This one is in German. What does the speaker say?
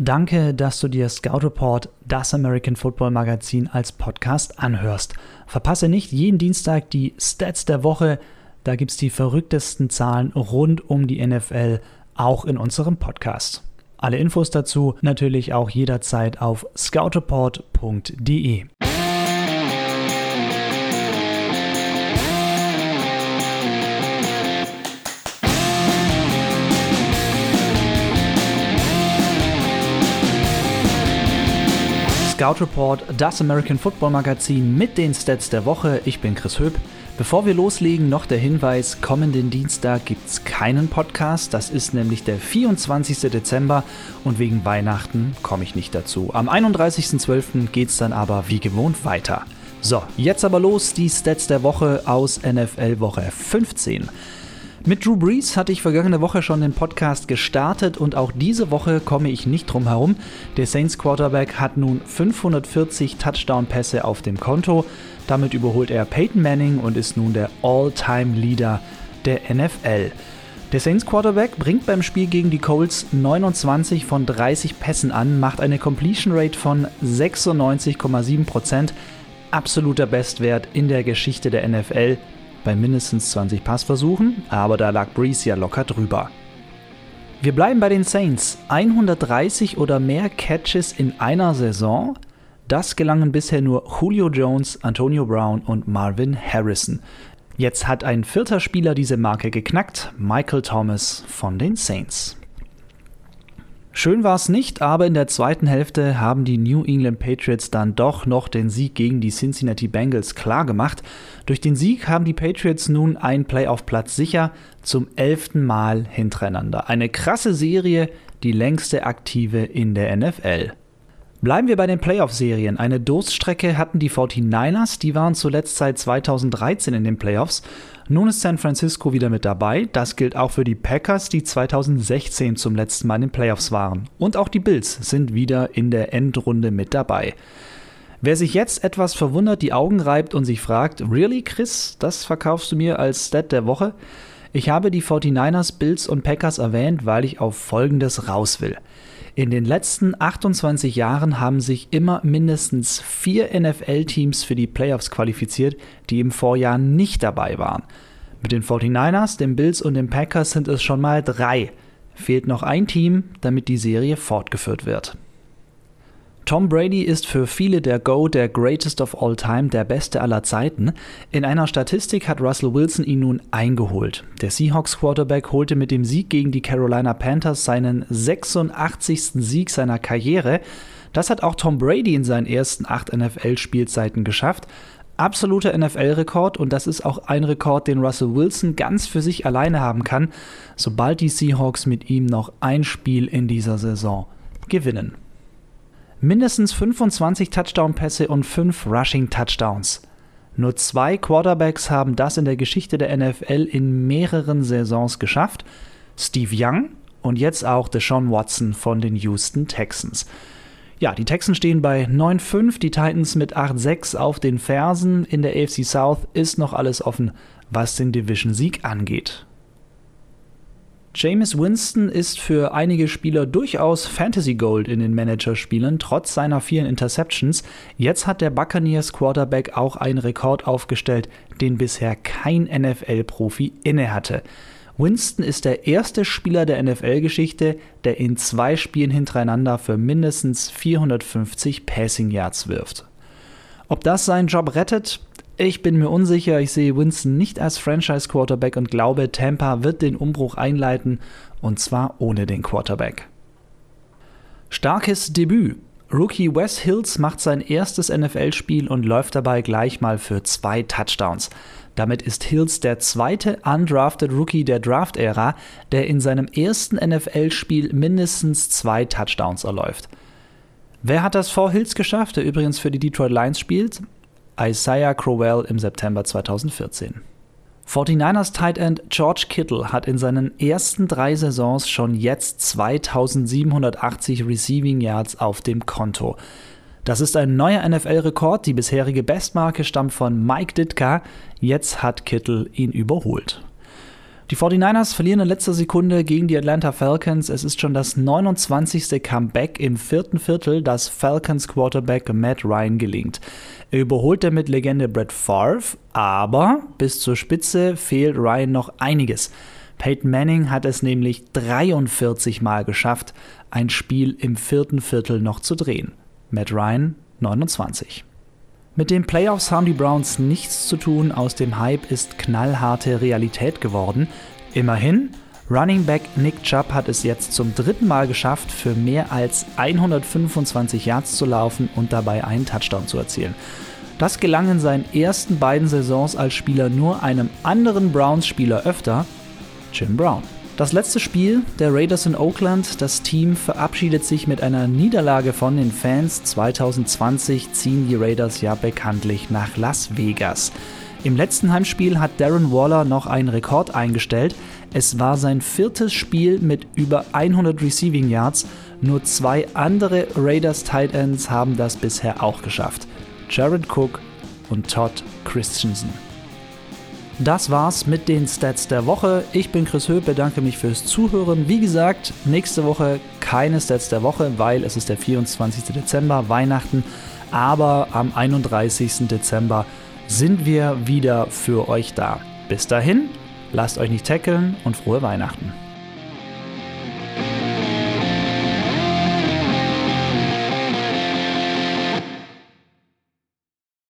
Danke, dass du dir Scout Report, das American Football Magazin, als Podcast anhörst. Verpasse nicht jeden Dienstag die Stats der Woche. Da gibt es die verrücktesten Zahlen rund um die NFL, auch in unserem Podcast. Alle Infos dazu natürlich auch jederzeit auf scoutreport.de. Scout Report, das American Football Magazin mit den Stats der Woche. Ich bin Chris Höp. Bevor wir loslegen, noch der Hinweis, kommenden Dienstag gibt es keinen Podcast. Das ist nämlich der 24. Dezember und wegen Weihnachten komme ich nicht dazu. Am 31.12. geht es dann aber wie gewohnt weiter. So, jetzt aber los, die Stats der Woche aus NFL Woche 15. Mit Drew Brees hatte ich vergangene Woche schon den Podcast gestartet und auch diese Woche komme ich nicht drum herum. Der Saints Quarterback hat nun 540 Touchdown-Pässe auf dem Konto. Damit überholt er Peyton Manning und ist nun der All-Time-Leader der NFL. Der Saints Quarterback bringt beim Spiel gegen die Colts 29 von 30 Pässen an, macht eine Completion Rate von 96,7%, absoluter Bestwert in der Geschichte der NFL bei mindestens 20 Passversuchen, aber da lag Breeze ja locker drüber. Wir bleiben bei den Saints. 130 oder mehr Catches in einer Saison. Das gelangen bisher nur Julio Jones, Antonio Brown und Marvin Harrison. Jetzt hat ein vierter Spieler diese Marke geknackt, Michael Thomas von den Saints. Schön war es nicht, aber in der zweiten Hälfte haben die New England Patriots dann doch noch den Sieg gegen die Cincinnati Bengals klargemacht. Durch den Sieg haben die Patriots nun einen Playoff-Platz sicher zum elften Mal hintereinander. Eine krasse Serie, die längste aktive in der NFL. Bleiben wir bei den Playoff-Serien. Eine Durststrecke hatten die 49ers, die waren zuletzt seit 2013 in den Playoffs. Nun ist San Francisco wieder mit dabei. Das gilt auch für die Packers, die 2016 zum letzten Mal in den Playoffs waren. Und auch die Bills sind wieder in der Endrunde mit dabei. Wer sich jetzt etwas verwundert die Augen reibt und sich fragt, really Chris, das verkaufst du mir als Stat der Woche? Ich habe die 49ers, Bills und Packers erwähnt, weil ich auf Folgendes raus will. In den letzten 28 Jahren haben sich immer mindestens vier NFL-Teams für die Playoffs qualifiziert, die im Vorjahr nicht dabei waren. Mit den 49ers, den Bills und den Packers sind es schon mal drei. Fehlt noch ein Team, damit die Serie fortgeführt wird. Tom Brady ist für viele der Go, der Greatest of All Time, der Beste aller Zeiten. In einer Statistik hat Russell Wilson ihn nun eingeholt. Der Seahawks Quarterback holte mit dem Sieg gegen die Carolina Panthers seinen 86. Sieg seiner Karriere. Das hat auch Tom Brady in seinen ersten acht NFL-Spielzeiten geschafft. Absoluter NFL-Rekord und das ist auch ein Rekord, den Russell Wilson ganz für sich alleine haben kann, sobald die Seahawks mit ihm noch ein Spiel in dieser Saison gewinnen mindestens 25 Touchdown-Pässe und 5 Rushing-Touchdowns. Nur zwei Quarterbacks haben das in der Geschichte der NFL in mehreren Saisons geschafft. Steve Young und jetzt auch Deshaun Watson von den Houston Texans. Ja, die Texans stehen bei 9-5, die Titans mit 8-6 auf den Fersen. In der AFC South ist noch alles offen, was den Division-Sieg angeht. James Winston ist für einige Spieler durchaus Fantasy Gold in den Managerspielen, trotz seiner vielen Interceptions. Jetzt hat der Buccaneers Quarterback auch einen Rekord aufgestellt, den bisher kein NFL-Profi innehatte. Winston ist der erste Spieler der NFL-Geschichte, der in zwei Spielen hintereinander für mindestens 450 Passing Yards wirft. Ob das seinen Job rettet, ich bin mir unsicher, ich sehe Winston nicht als Franchise-Quarterback und glaube, Tampa wird den Umbruch einleiten, und zwar ohne den Quarterback. Starkes Debüt. Rookie Wes Hills macht sein erstes NFL-Spiel und läuft dabei gleich mal für zwei Touchdowns. Damit ist Hills der zweite undrafted Rookie der Draft-Ära, der in seinem ersten NFL-Spiel mindestens zwei Touchdowns erläuft. Wer hat das vor Hills geschafft, der übrigens für die Detroit Lions spielt? Isaiah Crowell im September 2014. 49ers Tight End George Kittle hat in seinen ersten drei Saisons schon jetzt 2780 Receiving Yards auf dem Konto. Das ist ein neuer NFL-Rekord. Die bisherige Bestmarke stammt von Mike Ditka. Jetzt hat Kittle ihn überholt. Die 49ers verlieren in letzter Sekunde gegen die Atlanta Falcons. Es ist schon das 29. Comeback im vierten Viertel, das Falcons Quarterback Matt Ryan gelingt. Er überholt damit Legende Brett Favre, aber bis zur Spitze fehlt Ryan noch einiges. Peyton Manning hat es nämlich 43 Mal geschafft, ein Spiel im vierten Viertel noch zu drehen. Matt Ryan 29. Mit den Playoffs haben die Browns nichts zu tun, aus dem Hype ist knallharte Realität geworden. Immerhin, Running Back Nick Chubb hat es jetzt zum dritten Mal geschafft, für mehr als 125 Yards zu laufen und dabei einen Touchdown zu erzielen. Das gelang in seinen ersten beiden Saisons als Spieler nur einem anderen Browns-Spieler öfter, Jim Brown. Das letzte Spiel der Raiders in Oakland, das Team verabschiedet sich mit einer Niederlage von den Fans. 2020 ziehen die Raiders ja bekanntlich nach Las Vegas. Im letzten Heimspiel hat Darren Waller noch einen Rekord eingestellt. Es war sein viertes Spiel mit über 100 Receiving Yards. Nur zwei andere Raiders Tight Ends haben das bisher auch geschafft. Jared Cook und Todd Christensen. Das war's mit den Stats der Woche. Ich bin Chris Höh, bedanke mich fürs Zuhören. Wie gesagt, nächste Woche keine Stats der Woche, weil es ist der 24. Dezember, Weihnachten. Aber am 31. Dezember sind wir wieder für euch da. Bis dahin, lasst euch nicht tackeln und frohe Weihnachten.